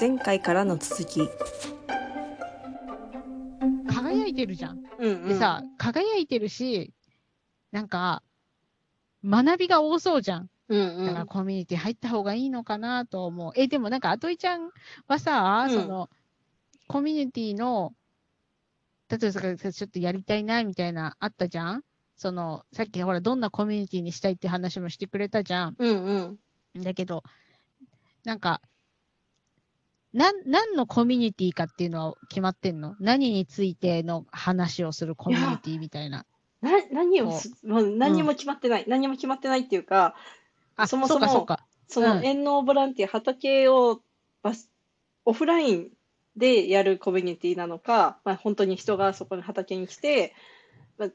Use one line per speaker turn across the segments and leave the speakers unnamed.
前回からの続き。
輝いてるじゃん。
うんうん。
でさ、輝いてるし、なんか、学びが多そうじゃん。
うんうん。
だからコミュニティ入った方がいいのかなと思う。え、でもなんか、あといちゃんはさ、
うん
その、コミュニティの、例えばさちょっとやりたいな、みたいな、あったじゃん？その、さっきほら、どんなコミュニティにしたいって話もしてくれたじゃん。
うんうん。
だけど、なんか、なん、何のコミュニティかっていうのは決まってんの？何についての話をするコミュニティみたいな。
な、何をす、もう何も決まってない。何も決まってないっていうか、
あ、
そもそも
そうか、
そ
うん
の遠農ボランティア、畑をバスオフラインでやるコミュニティなのか、まあ、本当に人がそこに畑に来て、まあ、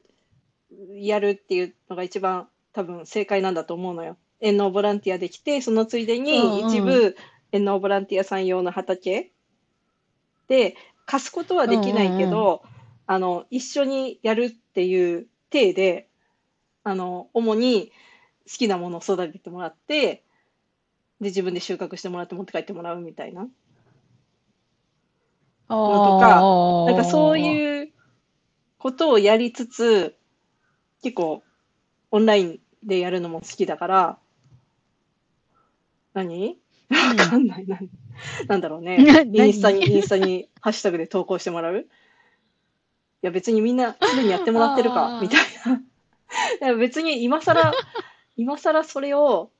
やるっていうのが一番多分正解なんだと思うのよ。遠農ボランティアで来て、そのついで
うん
に
うん。
一部遠農ボランティアさん用の畑？で貸すことはできないけど、あの、一緒にやるっていう体で、あの、主に好きなものを育ててもらって、で、自分で収穫してもらって持って帰ってもらうみたいな。
と
のとかなんかそう
う。
いうことをやりつつ、結構オンラインでやるのも好きだから、何？わかんない。なんなんだろうね。
何？
インスタに、インスタにハッシュタグで投稿してもらう？いや別にみんなすでにやってもらってる
あ
か、
ー
みたいな。いや別に今更、今更それを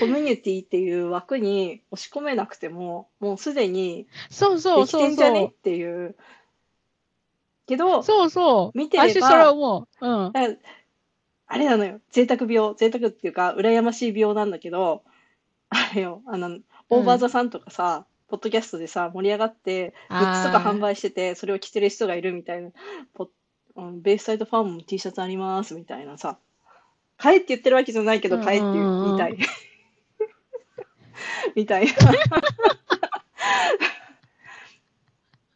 コミュニティっていう枠に押し込めなくても、もうすでに
そうそう
できて
そうそ
んじゃねっていう。けど
う。、そうそう。
見てれば
私それは思う。うん。
だあれなのよ。贅沢病。贅沢っていうか、羨ましい病なんだけど、あれよ、あの、オーバーザさんとかさ、ポッドキャストでさ、盛り上がって、グッズとか販売してて、それを着てる人がいるみたいな、ポうんベイサイドファームも T シャツありますみたいなさ、買えって言ってるわけじゃないけど、買えっていう、
うんうんうん
みたい。みたいな。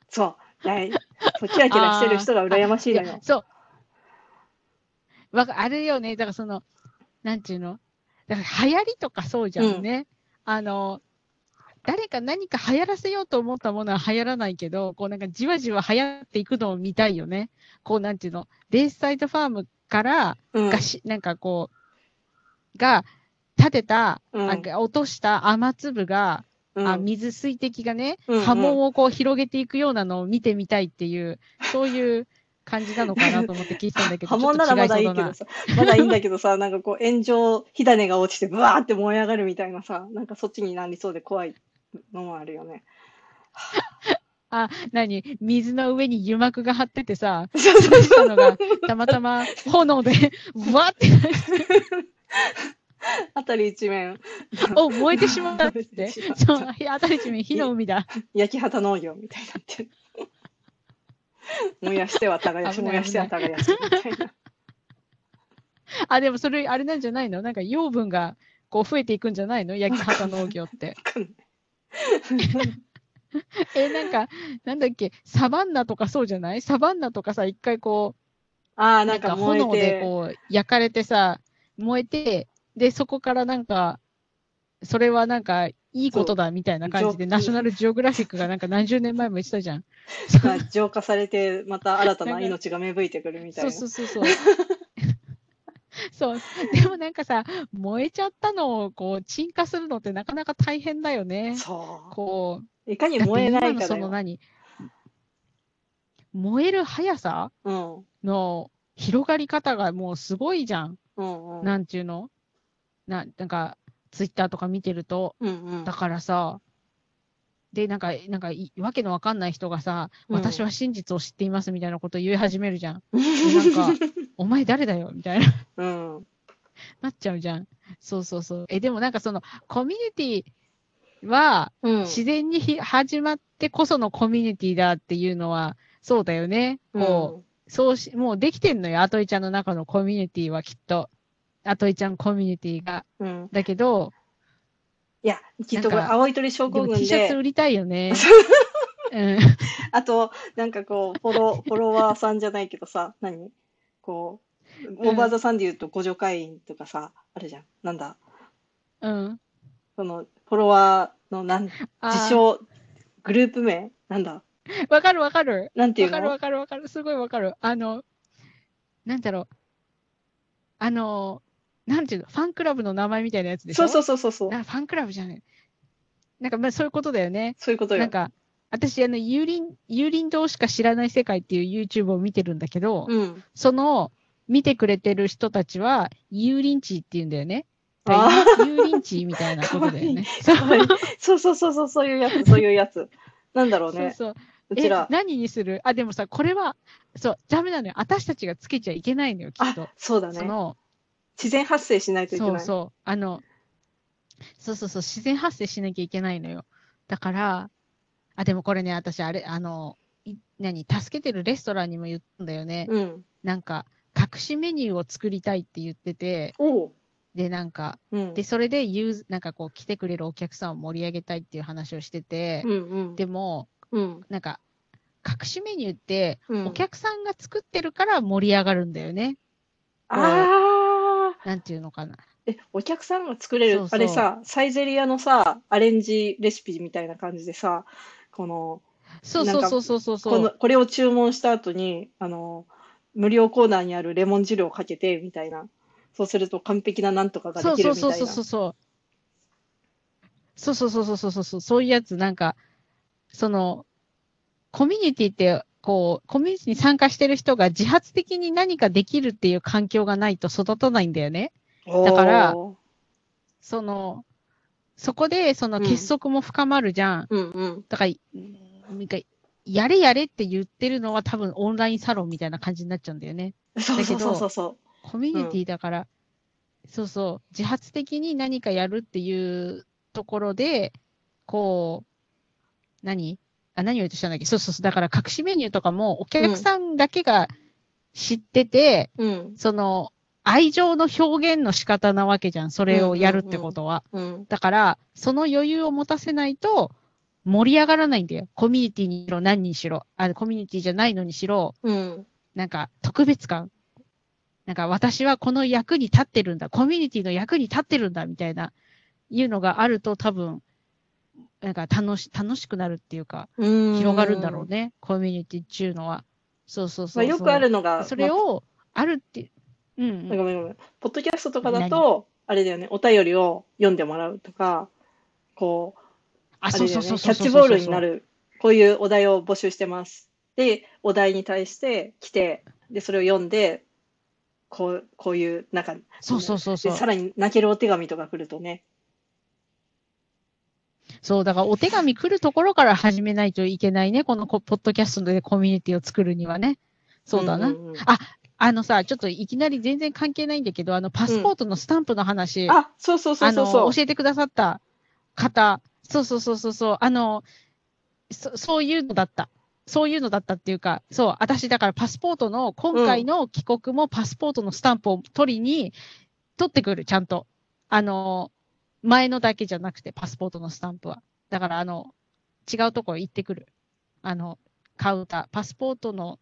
そう。ねそうキラキラしてる人が羨ましいのよ。
やそう。わか、あれよね。だからその、なんていうの？だから流行りとかそうじゃんね。あの、誰か何か流行らせようと思ったものは流行らないけど、こうなんかじわじわ流行っていくのを見たいよね。こうなんていうの、ベースサイドファームから、
うん。
がし、なんかこう、が、立てた、
うん。
あ落とした雨粒が、
うん。
あ水水滴がね、
うんうん。
波紋をこう広げていくようなのを見てみたいっていう、そういう感じなのかなと思って聞いてたんだけど、
波紋ならまだいいけどさ、まだいいんだけどさ、なんかこう炎上、火種が落ちてブワーって燃え上がるみたいなさ、なんかそっちになりそうで怖いのもあるよね。
あ、何？水の上に油膜が張っててさ、
そうそう
したのが、たまたま炎で、わーって、
あたり一面、
お、燃えてしまったって。そう、あたり一面火の海だ。
焼き畑農業みたいになってる。燃やしては耕し、燃やしては耕し、みたいな。
あ、でもそれ、あれなんじゃないの？なんか養分が、こう増えていくんじゃないの？焼き畑農業って。え、なんか、なんだっけ、サバンナとかそうじゃない？サバンナとかさ、一回こう、
ああ、
な
んんか
炎で
て、
こう焼かれてさ、燃えて、で、そこからなんか、それはなんかいいことだみたいな感じで、ナショナルジオグラフィックがなんか何十年前も言ってたじゃん。
まあ浄化されて、また新たな命が芽吹いてくるみたいな。
そうそうそうそう。そう。でもなんかさ、燃えちゃったのをこう鎮火するのってなかなか大変だよね。
そ
こう。
う。いかに燃えないか。
その何？燃える速さ
うん。
の広がり方がもうすごいじゃん。
うんうん。
なんちゅうの？な、なんか、ツイッターとか見てると。
うんうん
だからさ、で、なんか、なんかい、わけのわかんない人がさ、
うん
私は真実を知っていますみたいなことを言い始めるじゃん。でなんか、お前誰だよみたいな、
うん。
なっちゃうじゃん。そうそうそう。え、でもなんかその、コミュニティは、
うん。
自然にひ始まってこそのコミュニティだっていうのは、そうだよね。こう、そうし、もうできてんのよ。アトイちゃんの中のコミュニティはきっと。アトイちゃんコミュニティが。
うん。うん。
だけど、
いや、きっとこれ、青い鳥症候群
T シャツ
で、
売りたいよね。うん。
あと、なんかこう、フォロ、フォロワーさんじゃないけどさ、何？こう、オーバーザさんで言うと、互助会員とかさ、あるじゃん。なんだ？
うん。
その、フォロワーのなん、自称、グループ名？なんだ？
わかるわかる。
なんていうの？
わかるわかるわかる。すごいわかる。あの、なんだろう。あの、なんていうの、ファンクラブの名前みたいなやつでしょ？
そうそうそうそうそう。
あファンクラブじゃない。なんか、まあそういうことだよね。
そういうことよ。
なんか、私、あの、有林、有林堂しか知らない世界っていう YouTube を見てるんだけど、
うん。
その、見てくれてる人たちは、有林地って言うんだよね。
あ
有林地みたいな ことだよね。
かわいいそうそうそうそう、そういうやつ、そういうやつ。なんだろうね。
そうそう。
うちら
え、。何にする？あ、でもさ、これは、そう、ダメなのよ。私たちがつけちゃいけないのよ、きっと
あ。、そうだね。
その、
自然発生しないといけない。
そうそう。あの、そうそうそう、自然発生しなきゃいけないのよ。だから、あ、でもこれね、私、あれ、あの、い何、助けてるレストランにも言ったんだよね。
うん。
なんか、隠しメニューを作りたいって言ってて。で、なんか、
うん。
で、それでユーズ、なんかこう、来てくれるお客さんを盛り上げたいっていう話をしてて
う、んうん。
でも、
うん。
なんか、隠しメニューって、
うん
お客さんが作ってるから盛り上がるんだよね。
ああ。
なんていうのかな。
え、お客さんが作れる、
そうそう
あれさ、サイゼリアのさ、アレンジレシピみたいな感じでさ、この、
そうそうそうそうそうそ
この、
う。
これを注文した後に、あの、無料コーナーにあるレモン汁をかけて、みたいな。そうすると完璧ななんとかがで
そう
きる
そうそう
みたいな。
そうそう。そうそうそうそうそうそうそう。そういうやつ、なんか、その、コミュニティって、こう、コミュニティに参加してる人が自発的に何かできるっていう環境がないと育たないんだよね。だからその、そこで、その
うん
結束も深まるじゃん。
うんうん。
だから、なんか、やれやれって言ってるのは多分オンラインサロンみたいな感じになっちゃうんだよね。
そうそうそうそうそ
コミュニティだから、そうそう、自発的に何かやるっていうところで、こう、何？あ、何を言うとしたんだっけ？そうそうそう。だから隠しメニューとかもお客さんだけが知ってて、
う。うん。
その、愛情の表現の仕方なわけじゃん。それをやるってことは。
うん。
だから、その余裕を持たせないと、盛り上がらないんだよ。コミュニティにしろ、何にしろ。あ、コミュニティじゃないのにしろ、
うん。
なんか、特別感。なんか、私はこの役に立ってるんだ。コミュニティの役に立ってるんだ、みたいな、いうのがあると多分、なんか楽し、楽しくなるっていうか、
うん。
広がるんだろうね。コミュニティっていうのは。そうそうそう。
まあ、よくあるのが、
それを、あるって、うん、うん
まあごめんごめん。ポッドキャストとかだと、あれだよね、お便りを読んでもらうとか、こう、
あ、
あ
そうそうそう
キ
そうそう。
ャッチボールになる。こういうお題を募集してます。で、お題に対して来て、で、それを読んで、こう、こういう、なんか、
そうそうそうそう
で。さらに泣けるお手紙とか来るとね。
そう、だからお手紙来るところから始めないといけないね。このこポッドキャストでコミュニティを作るにはね。そうだな。
んんうん
あ、あのさ、ちょっといきなり全然関係ないんだけど、あの、パスポートのスタンプの話、
あ、そうそうそうそうそう。
教えてくださった方、そうそうそうそうそう、あの、そそういうのだった。そういうのだったっていうか、そう、私だからパスポートの、今回の帰国もパスポートのスタンプを取りに、取ってくる、ちゃんと。あの、前のだけじゃなくて、パスポートのスタンプは。だから、あの、違うところ行ってくる。あの、カウンター、パスポートの、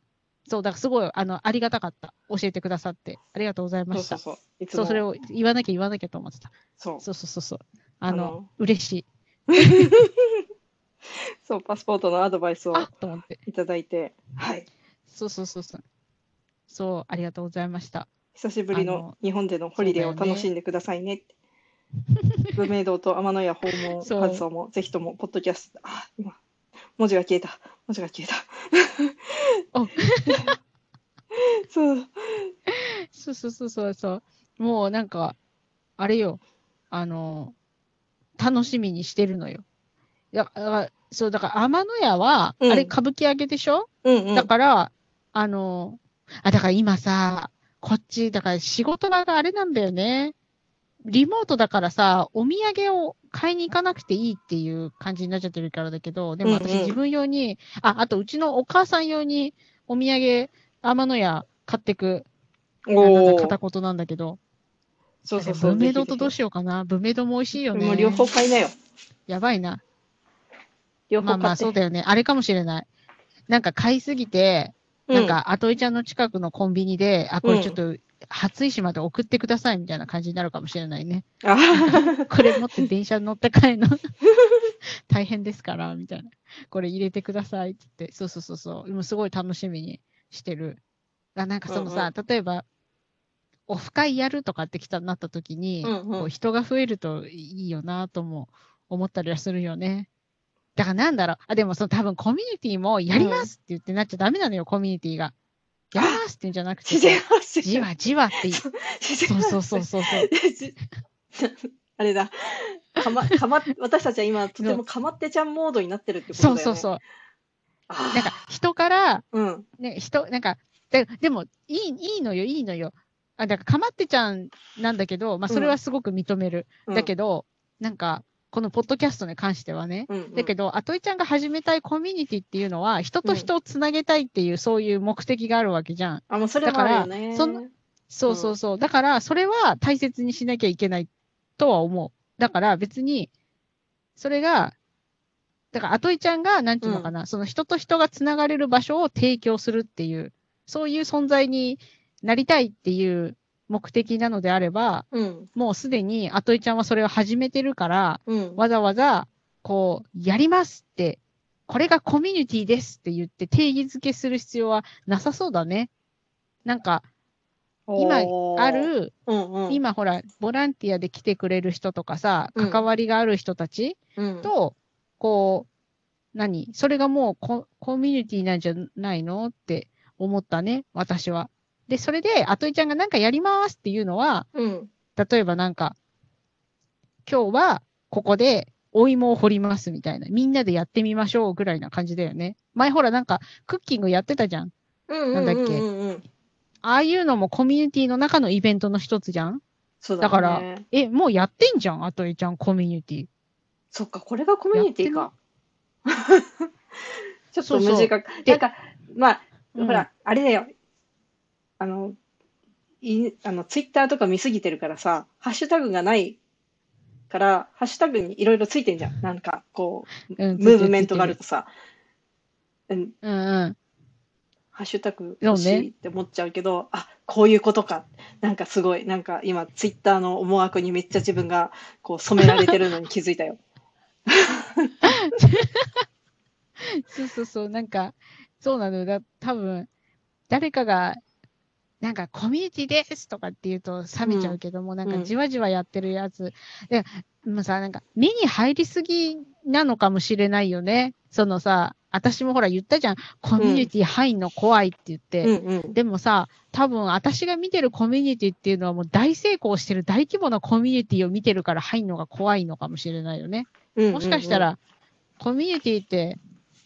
そう、だからすごい、あの、ありがたかった。教えてくださって。ありがとうございました。
そうそうそう。
そう、
も
それを言わなきゃ言わなきゃと思ってた。
そう。
そうそうそうそう。あの、
あの
嬉しい。
そう、パスポートのアドバイスを
あと思って。
いただいて、はい。
そうそうそうそう。そう、ありがとうございました。
久しぶり
あの
の日本でのホリデーを楽しんでくださいねって。文明堂と天野屋訪問
そう
活動もぜひともポッドキャスト、あ、今、文字が消えた。文字が消えた。
お
そう。
そうそうそうそうそう。もうなんか、あれよ。あの、楽しみにしてるのよ。だからそう、だから天野屋は、
うん
あれ歌舞伎揚げでしょ、
うんうん。
だから、あの、あ、だから今さ、こっち、だから仕事場があれなんだよね。リモートだからさ、お土産を買いに行かなくていいっていう感じになっちゃってるからだけど、でも私
うんうん
自分用に、あ、あとうちのお母さん用にお土産、天野屋買ってく、
お
片言なんだけど、
そうそうそう。
文明堂とどう
し
しようかな。文明堂も美味しいよね。
もう両方買いなよ。
やばいな。
両方買って。
まあまあそうだよね。あれかもしれない。なんか買いすぎて、なんか、あといちゃんの近くのコンビニで、あ、これちょっと、初石まで送ってくださいみたいな感じになるかもしれないね。
あ
これ持って電車に乗って帰るの 大変ですから、みたいな。これ入れてくださいって言って、そうそうそうそう。今すごい楽しみにしてる。あなんかそのさ、例えば、オフ会やるとかってきたなった時に、
うんうん
こう人が増えるといいよなとも思ったりはするよね。だからなんだろう。あ、でもその多分コミュニティもやりますって言ってなっちゃダメなのよ、コミュニティが。やりますってんじゃなくて、
自然発
じわじわってそうそうそうそうそう。
じあれだ。かま、かま、私たちは今、とてもかまってちゃんモードになってるってことだよね。
そうそうそう。なんか人から、
うん。
ね、人、なんか、ででも、いい、いいのよ、いいのよ。あ、だから、かまってちゃんなんだけど、まあ、それはすごく認める。
うん
だけど、なんか、このポッドキャストに関してはね。
うんうん
だけど、あといちゃんが始めたいコミュニティっていうのは、人と人をつなげたいっていう、そういう目的があるわけじゃん。
あ、もうそれもあるよね。
だからそのそうそうそう。だから、それは大切にしなきゃいけないとは思う。だから、別に、それが、だから、あといちゃんが、なんていうのかな、その人と人がつながれる場所を提供するっていう、そういう存在になりたいっていう目的なのであれば、
うん。
もうすでに、あといちゃんはそれを始めてるから、
うん。
わざわざ、こう、やりますって、これがコミュニティですって言って定義づけする必要はなさそうだね。なんか、今あ、る、
うんうん、
今ほら、ボランティアで来てくれる人とかさ、
うん
関わりがある人たち
うん、
と、こう、何？それがもうココミュニティなんじゃないのって思ったね、私は。で、それで、あといちゃんがなんかやりますっていうのは、
うん。
例えばなんか、今日はここでお芋を掘りますみたいな。みんなでやってみましょうぐらいな感じだよね。前ほらなんかクッキングやってたじゃん。
うん
なんだっけああいうのもコミュニティの中のイベントの一つじゃん
そうだ,、ね、
だからえ、もうやってんじゃん、あといちゃんコミュニティ。
そっか、これがコミュニティか。ちょっと
そうそう
短く。
で
なんか、まあ、
うん
ほら、あれだよ。あの、いあの、ツイッターとか見すぎてるからさ、ハッシュタグがないから、ハッシュタグにいろいろついてんじゃん。なんか、こう、
うん
ムーブメントがあるとさ、うん、
うんうん。
ハッシュタグ欲しいって思っちゃうけど、あ、こういうことか。なんかすごい、なんか今、ツイッターの思惑にめっちゃ自分がこう染められてるのに気づいたよ。
そうそうそう、なんか、そうなのよ。だ多分誰かが、なんかコミュニティですとかって言うと冷めちゃうけども、なんかじわじわやってるやつ。でもうさ、なんか目に入りすぎなのかもしれないよね。そのさ、私もほら言ったじゃん。コミュニティ入んの怖いって言って。
うんうん。
でもさ、多分私が見てるコミュニティっていうのはもう大成功してる大規模なコミュニティを見てるから入んのが怖いのかもしれないよね。
うんうんうん
もしかした、ら、コミュニティって、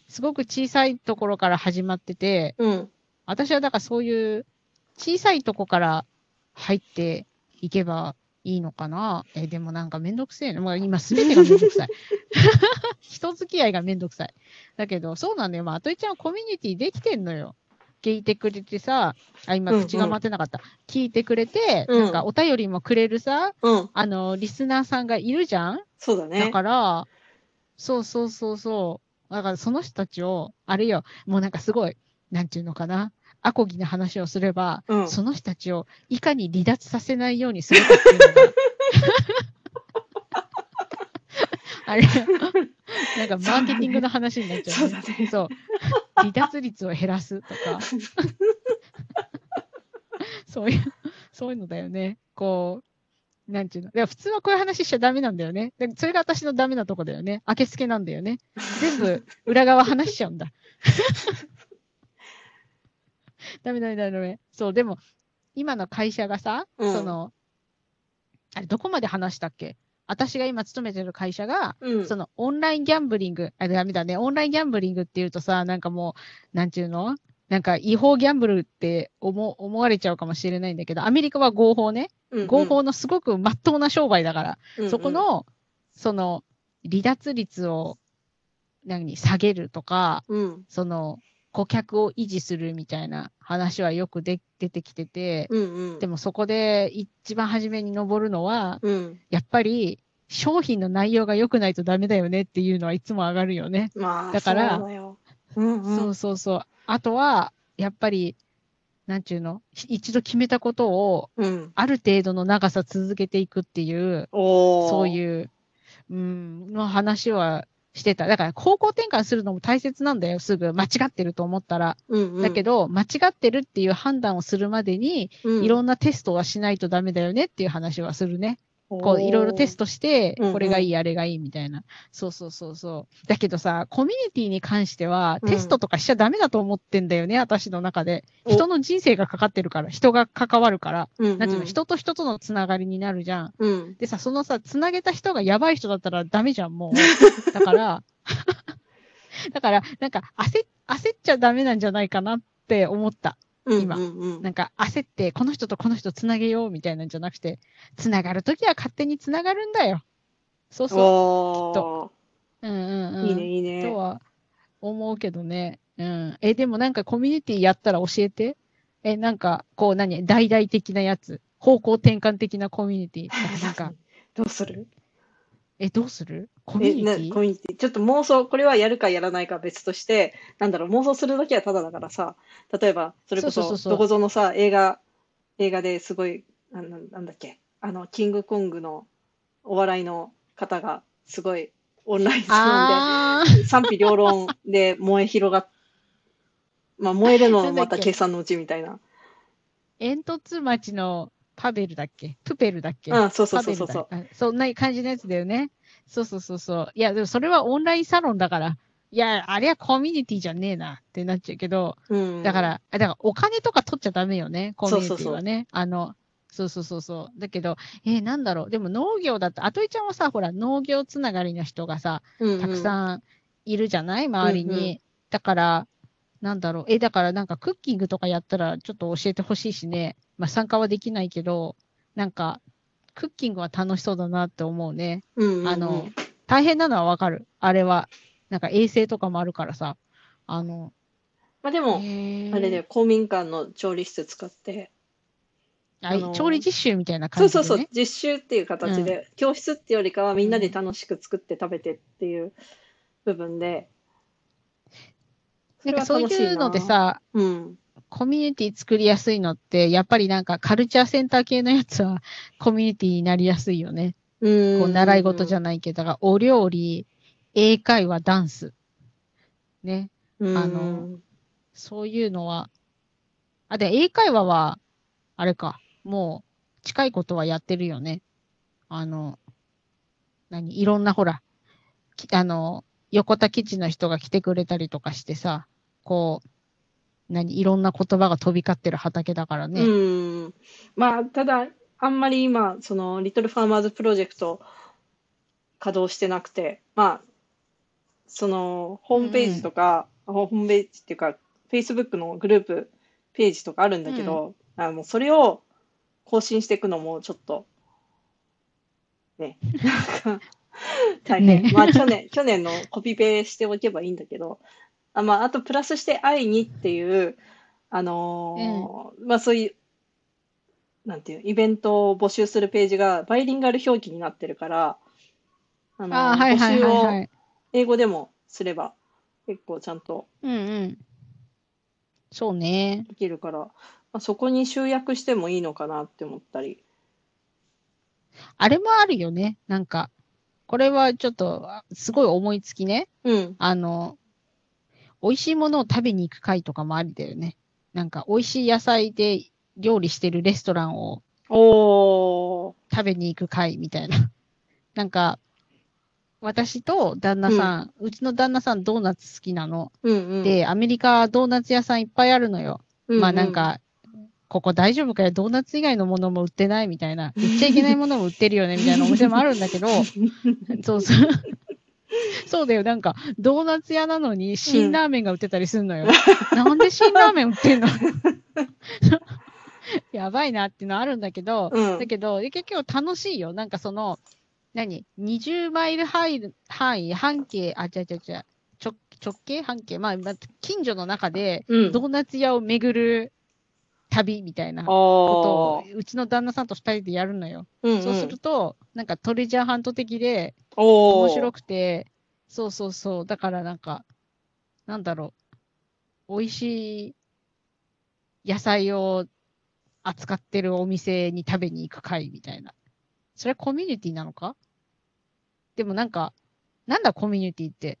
すごく小さいところから始まってて、
うん。
私はだからそういう小さいとこから入っていけばいいのかな？え、でもなんかめんどくせえな。まあ今すべてがめんどくさい。人付き合いがめんどくさい。だけど、そうなんだよ。まあ、あといちゃんはコミュニティできてんのよ。聞いてくれてさ、あ、今
うんうん
口が回ってなかった。聞いてくれて、
うん
なんかお便りもくれるさ、
うん。
あの、リスナーさんがいるじゃん？
そうだね。
だから、そうそうそうそう。だからその人たちを、あれよ、もうなんかすごい、なんていうのかな？アコギな話をすれば、
うん
その人たちをいかに離脱させないようにするかっていうのが。あれ、なんかマーケティングの話になっちゃ
そうう
ね。
だね。
そう。離脱率を減らすとか。そういう、そういうのだよね。こう、なんていうの。いや普通はこういう話しちゃダメなんだよね。でそれが私のダメなとこだよね。明けすけなんだよね。全部裏側話しちゃうんだ。ダメダメダメダメ。そう、でも、今の会社がさ、
うん
その、あれ、どこまで話したっけ？私が今勤めてる会社が、
うん。
そのオンラインギャンブリング、あ、ダメだね。オンラインギャンブリングっていうとさ、なんかもう、なんていうの？なんか違法ギャンブルって思思われちゃうかもしれないんだけど、アメリカは合法ね。
うんうん
合法のすごく真っ当な商売だから、
うんうん
そこの、その、離脱率を、何、下げるとか、
うん。
その、顧客を維持するみたいな話はよくで出てきてて、
うんうん。
でもそこで一番初めに上るのは、
うん。
やっぱり商品の内容が良くないとダメだよねっていうのはいつも上がるよね。
まあ、
だから
そう。うんうん。
そうそうそう。あとは、やっぱり、なんちゅうの一度決めたことを、
うん。
ある程度の長さ続けていくっていう、
おー。
そういう、うん、の話はしてた。だから、方向転換するのも大切なんだよ、すぐ。間違ってると思ったら。
うんうん。
だけど、間違ってるっていう判断をするまでに、
うん、
いろんなテストはしないとダメだよねっていう話はするね。こう、いろいろテストしてこれがいい、あれがいいみたいな。そうそうそうそう。だけどさ、コミュニティに関しては、
うん
テストとかしちゃダメだと思ってんだよね、私の中で。
お
人の人生がかかってるから、人が関わるから。なんていうの、人と人とのつながりになるじゃん。
うん。
でさ、そのさ、つなげた人がやばい人だったらダメじゃん、もう。だから、だから、なんか焦っ、焦っちゃダメなんじゃないかなって思った。今
うんうんうん
なんか焦って、この人とこの人つなげようみたいなんじゃなくて、つながるときは勝手につながるんだよ。そうそ
お
う。うんうんうん。
ーいいね、いいね。
とは思うけどね。うん。え、でもなんかコミュニティやったら教えて。え、なんか、こう何大々的なやつ。方向転換的なコミュニティ。なんか、
どうする？
え、どうする？コミュニティ？
コミュニティ。ちょっと妄想、これはやるかやらないかは別として、なんだろう、妄想するだけはただだからさ、例えば、それこそ、どこぞのさ、映画、映画ですごい、なんなんだっけ、あの、キングコングのお笑いの方が、すごい、オンラインサロン
あ
で、賛否両論で燃え広がっ、まあ、燃えるのもまた計算のうちみたいな。
ー、煙突町のパベルだっけ？プペルだっけ？
うん、そうそうそうそうそう。
そんな感じのやつだよね。そうそうそうそう。いや、でもそれはオンラインサロンだから。いや、あれはコミュニティじゃねえなってなっちゃうけど、
うん。
だから、あだからお金とか取っちゃダメよね、コミュニティはね。
そうそうそう
あの、そうそうそうそう。だけど、えーなんだろう。でも農業だって、あといちゃんはさ、ほら、農業つながりの人がさ、
うん、
たく
ん。
さんいるじゃない？周りに。
うんうん
だから、なんだろう。え、だからなんかクッキングとかやったらちょっと教えてほしいしね。まあ参加はできないけど、なんか、クッキングは楽しそうだなって思うね。
うんうんうん
あの、大変なのはわかる。あれは。なんか衛生とかもあるからさ。あの、
まあでも、あれで公民館の調理室使って、
あ
あの
調理実習みたいな
そう
感じで、ね。
そうそう、実習っていう形で、教室ってよりかはみんなで楽しく作って食べてっていう部分で、
なんかそういうのでさ、
うん、
コミュニティ作りやすいのって、やっぱりなんかカルチャーセンター系のやつはコミュニティになりやすいよね。
うん、
こう習い事じゃ
な
ないけど、お料理、英会話、ダンス。ね。
うん、
あのそういうのは。あ、で、英会話は、あれか。もう、近いことはやってるよね。あの、何いろんなほら、きあの、横田基地の人が来てくれたりとかしてさ、こう、何いろんな言葉が飛び交ってる畑だからね。
うん、まあ、ただ、あんまり今、その、リトルファーマーズプロジェクト稼働してなくて、まあ、その、ホームページとか、ホームページっていうか、Facebook のグループページとかあるんだけど、あもうそれを更新していくのもちょっと、ね、なんか大変。
ね。
まあ去年、去年のコピペしておけばいいんだけど、あまあ、あとプラスして会いにっていう、あのーまあそういう、なんていう、イベントを募集するページがバイリンガル表記になってるから、あのー
あ
募集を
い。
英語でもすれば結構ちゃんと
うんうん。そうね。
できるから、まあ、そこに集約してもいいのかなって思ったり。
あれもあるよね。なんか、これはちょっと、あすごい思いつきね。
うん。
あの、美味しいものを食べに行く会とかもありだよね。なんか、美味しい野菜で料理してるレストランを
おー。
食べに行く会みたいな。なんか、私と旦那さん、うちの旦那さんドーナツ好きなの。
うんうん。
で、アメリカドーナツ屋さんいっぱいあるのよ。
うんうん
まあなん、か、ここ大丈夫かよ、ドーナツ以外のものも売ってないみたいな。言っちゃいけないものも売ってるよね、みたいなお店もあるんだけど、そうそう。そうだよ、なんか、ドーナツ屋なのに辛ラーメンが売ってたりするのよ。なんで辛ラーメン売ってんの？やばいなっていうのはあるんだけど、
うん
だけど、結局楽しいよ。なんかその、何 ?20 マイル範囲、範囲、半径、あ、違う違う違う、直直径？半径、まあ、まあ近所の中で、
うん。
ドーナツ屋を巡る旅みたいなことを。うちの旦那さんと二人でやるのよ。
うんうん
そうすると、なんかトレジャーハント的で。面白くて、そうそうそう。だからなんか、なんだろう。美味しい野菜を扱ってるお店に食べに行く会みたいな。それはコミュニティなのか？でもなんか、なんだコミュニティって？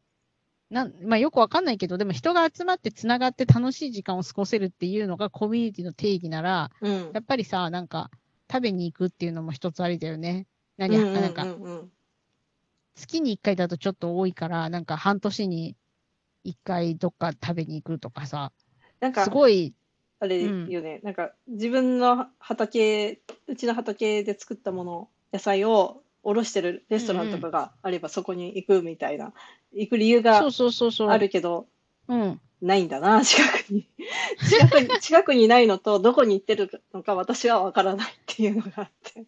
なん、まあよくわかんないけど、でも人が集まって繋がって楽しい時間を過ごせるっていうのがコミュニティの定義なら、
うん。
やっぱりさ、なんか、食べに行くっていうのも一つありだよね。何、
うんうんうん
なんか、月に一回だとちょっと多いから、なんか半年に一回どっか食べに行くとかさ、
なんか
す、ごい、
あれ
うん
よね、なんか自分の畑、うちの畑で作ったもの、野菜を卸してるレストランとかがあればそこに行くみたいな、行く理由が
そうそうそうそう。
あるけど、
うん。
ないんだな、近くに。近くに、近くにないのと、どこに行ってるのか私はわからないっていうのがあって。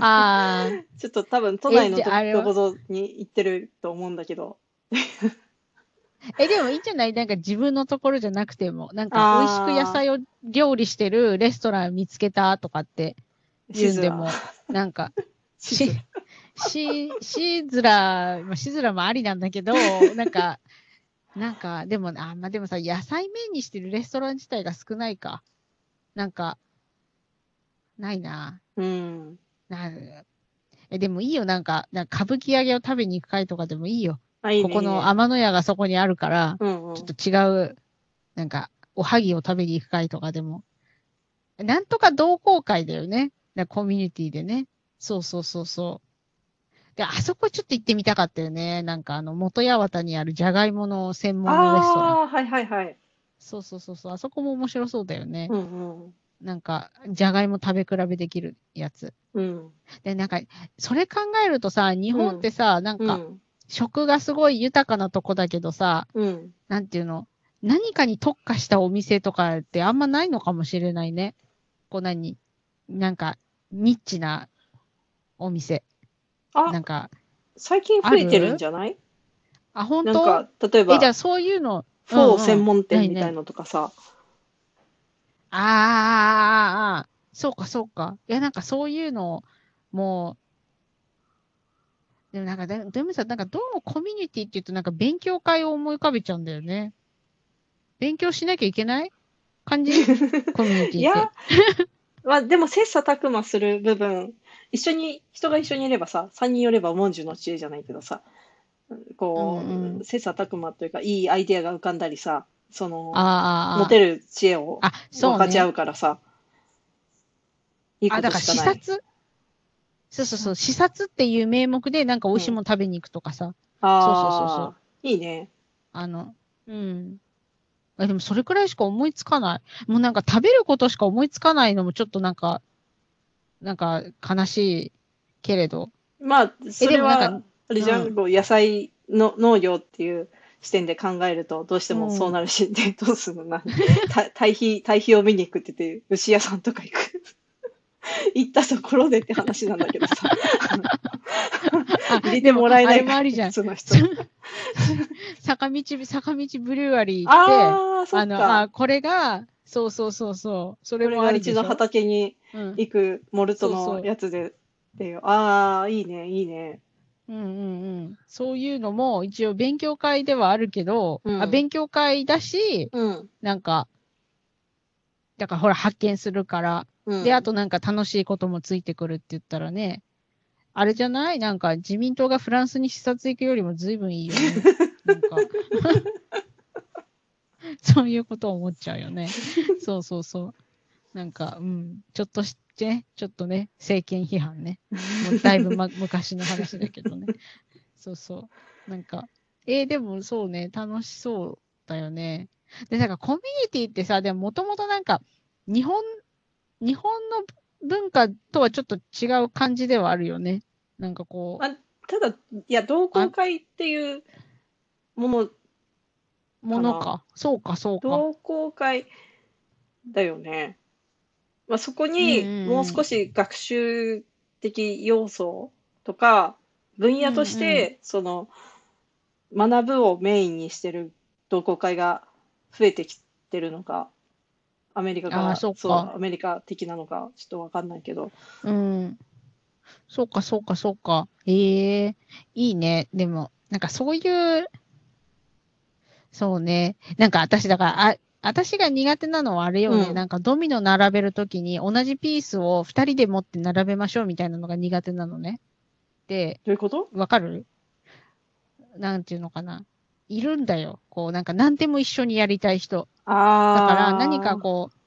ああ、
ちょっと多分都内のど
えじゃああれは？
どこぞに行ってると思うんだけど。
え、でもいいんじゃない？なんか自分のところじゃなくても、なんか美味しく野菜を料理してるレストラン見つけたとかって言うんでも、なんか、し、し、しずら、まあ、しずらもありなんだけど、なんか、なんか、でも、あ、まあ、でもさ、野菜メインにしてるレストラン自体が少ないか。なんか、ないな。
うん。
なえ、でもいいよ、なんか、なんか歌舞伎揚げを食べに行く会とかでもいいよ。
あ、いいね。
ここの天野屋がそこにあるから、
うんうん
ちょっと違う、なんか、おはぎを食べに行く会とかでも。なんとか同好会だよね。なコミュニティでね。そうそうそうそう。で、あそこちょっと行ってみたかったよね。なんかあの、元八幡にあるじゃがいもの専門のレストラン。
ああ、はいはいはい。
そうそうそうそう。あそこも面白そうだよね。
うんうん。
なんか、じゃがいも食べ比べできるやつ。
うん。
で、なんか、それ考えるとさ、日本ってさ、なんか、
うん。
食がすごい豊かなとこだけどさ、
うん。
なんていうの？何かに特化したお店とかってあんまないのかもしれないね。こう何なんか、ニッチなお店。な
あ、
んか、
最近増えてるんじゃない？
あ、本当？
なんか、例えば
え、じゃあそういうの、
フォー
うんうん
専門店みたいのとかさ。
あーあー、あーあー、あーそうか、そうか。いや、なんかそういうの、もう、でもなんか、ででもさ、なんかどうもコミュニティって言うとなんか勉強会を思い浮かべちゃうんだよね。勉強しなきゃいけない？感じ？コミュニティって。
いや、まあでも切磋琢磨する部分、一緒に、人が一緒にいればさ、三人寄れば文殊の知恵じゃないけどさ、こう、
うんうん。
切磋琢磨というか、いいアイデアが浮かんだりさ、その、持てる知恵を。分かち合うからさ、いいことしかない。
視察？そうそうそう、視察っていう名目でなんか美味しいもの食べに行くとかさ、
あ
そうそうそう
あ、いいね。
あの、うん。あでもそれくらいしか思いつかない。もうなんか食べることしか思いつかないのもちょっとなんか、なんか悲しいけれど。
まあ、それは
か、
あれじゃん、
うん
こう野菜の農業っていう視点で考えると、どうしてもそうなるし、で、どうするの？な、た堆肥、堆肥を見に行くって言って、牛屋さんとか行く。行ったところでって話なんだけどさ。
あ
入れてもらえない
あれもありじゃん。
その人。
坂道、坂道ブリュワリー行って、
ああ、そっ
あの、
か。
あ、これが、そうそうそうそう、それもあり
がうちの畑に
うん
行くモルトの
そうそう
やつで、っていう。ああ、いいね、いいね。
うんうんうん。そういうのも一応勉強会ではあるけど、
うん
あ勉強会だし、
うん。
なんか、だからほら発見するから、
うん、
で、あとなんか楽しいこともついてくるって言ったらね、あれじゃない？なんか自民党がフランスに視察行くよりも随分いいよね。なんか。そういうことを思っちゃうよね。そうそうそう。なんか、うん。ちょっとしてね、ちょっとね、政権批判ね。もうだいぶ、ま、昔の話だけどね。そうそう。なんか、えーでもそうね、楽しそうだよね。で、なんかコミュニティってさ、でももともとなんか、日本、日本の文化とはちょっと違う感じではあるよね。なんかこう、
あただ、いや、同好会っていうもの、
ものか。そうか、そうか。
同好会だよね。まあ、そこに
うん
もう少し学習的要素とか、分野として、その、学ぶをメインにしてる同好会が増えてきてるのか、アメリカ
あ
が、
ーそうか
アメリカ的なのか、ちょっとわかんないけど。
うん。そうか、そうか、そうか。ええいいね。でも、なんかそういう、そうね。なんか私、だから、あ、私が苦手なのはあれよね、
うん
なんかドミノ並べるときに同じピースを二人で持って並べましょうみたいなのが苦手なのね。で、
どういうこと？
わかる？なんていうのかな。いるんだよ。こう、なんか何でも一緒にやりたい人。
ああ。
だから何かこう、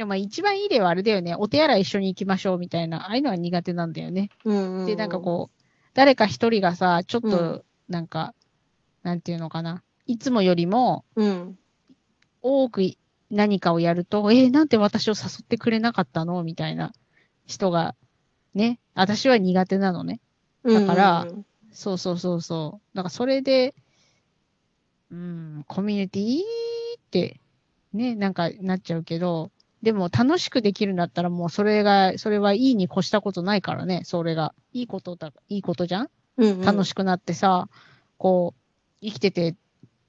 でもまあ一番いい例はあれだよね。お手洗い一緒に行きましょうみたいな、ああいうのは苦手なんだよね。
うんうんうん、
で、なんかこう、誰か一人がさ、ちょっ
う
と、なんか、なんていうのかな。いつもよりも
うん。
多く何かをやると、えーなんで私を誘ってくれなかったの？みたいな人が、ね。私は苦手なのね。だから
うんうんうん
そうそうそうそう。だからそれで、うん、コミュニティって、ね、なんかなっちゃうけど、でも楽しくできるんだったらもうそれが、それはいいに越したことないからね、それが。いいことだ、いいことじゃん？
うんうん
楽しくなってさ、こう、生きてて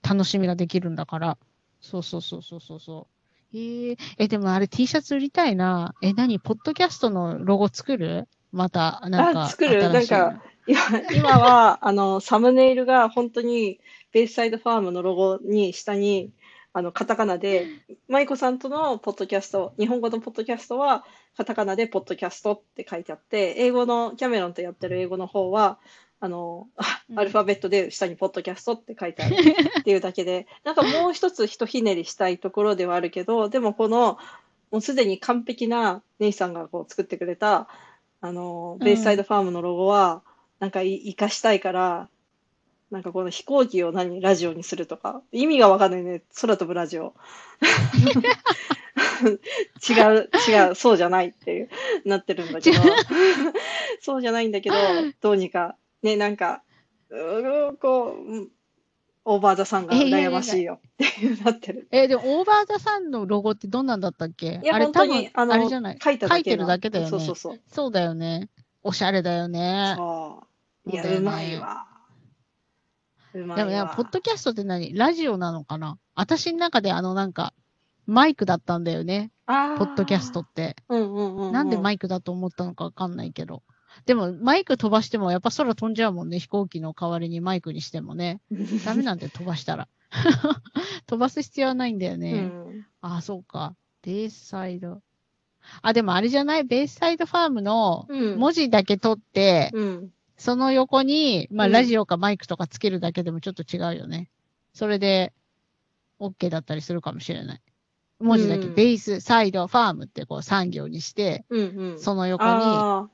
楽しみができるんだから。そうそうそうそうそうそう。えー、え、でもあれ T シャツ売りたいな。え、何？ポッドキャストのロゴ作る？また、なんか。
あ作るなんか今 今は、あの、サムネイルが本当に、ベイサイドファームのロゴに、下に、あの、カタカナで、マイコさんとのポッドキャスト、日本語のポッドキャストは、カタカナでポッドキャストって書いてあって、英語の、キャメロンとやってる英語の方は、あの、アルファベットで下にポッドキャストって書いてある。っていうだけで、なんかもう一つひとひねりしたいところではあるけど、でもこの、もうすでに完璧なネイさんがこう作ってくれた、あの、ベイサイドファームのロゴは、なんかい活かしたいから、なんかこの飛行機を何、ラジオにするとか、意味がわかんないね。空飛ぶラジオ。違う、違う、そうじゃないっていう、なってるんだけど、そうじゃないんだけど、どうにか、ね、なんか、うーこううん、オーバーザさんが羨ましいよっていうなってる。
え、でも、オーバーザさんのロゴってどんなんだったっけ？
いや、
あれ多分、あれ
の、
じゃない？
書い
書いてるだけだよね
そうそうそう。
そうだよね。おしゃれだよね。
そう。いや、
う
まいわ。
でもね、
わ。
ポッドキャストって何？ラジオなのかな？私の中であのなんか、マイクだったんだよね。ポッドキャストって。
うんうんうんうん。
なんでマイクだと思ったのかわかんないけど。でも、マイク飛ばしてもやっぱ空飛んじゃうもんね。飛行機の代わりにマイクにしてもね。ダメなんだよ、飛ばしたら。飛ばす必要はないんだよね。
うん。
ああ、そうか。ベースサイド。あ、でもあれじゃない？ベースサイドファームの
うん。
文字だけ取って、
うん。
その横に、まあ、
うん
ラジオかマイクとかつけるだけでもちょっと違うよね。それで、OK だったりするかもしれない。文字だけ、
うん
ベース、サイド、ファームってこう3行にして、
うんうん。
その横に
あ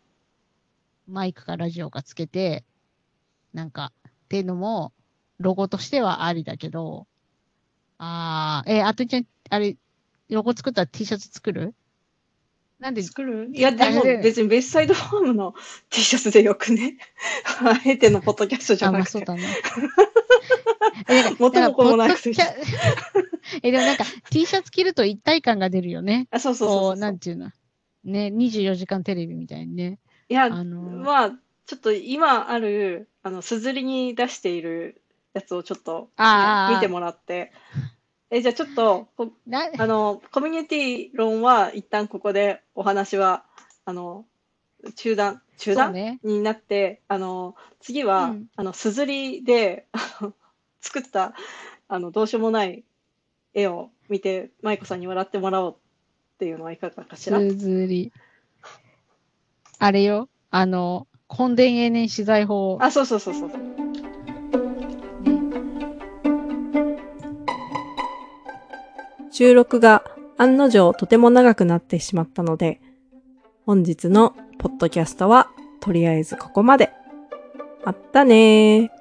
マイクかラジオかつけて、なんか、っていうのも、ロゴとしてはありだけど、あー、えあとちゃん、あれ、ロゴ作ったら T シャツ作る？なんで？
ー、作る？いや、でも別にベースサイドファームの T シャツでよくね。あえてのポッドキャストじゃなくて。
あそうだね。
元も子もなくて
え、でもなんか T シャツ着ると一体感が出るよね。
あ、そうそうそう。
なんていうの。ね、24時間テレビみたいにね。
いや、
あの
まあ、ちょっと今ある、あの、すずりに出しているやつをちょっと、見てもらって。え、じゃあちょっと、こ
な
あの、コミュニティ論は一旦ここでお話は、あの、中断、中断、
そうね。
になって、あの、次は、
うん
あの、すずりで、あの、作った、あの、どうしようもない絵を見て、舞子さんに笑ってもらおうっていうのはいかがかしら？
すずり。あれよ。あの、根伝永年資材法。
あ、そうそうそうそう。収録が案の定とても長くなってしまったので、本日のポッドキャストはとりあえずここまで。まったねー。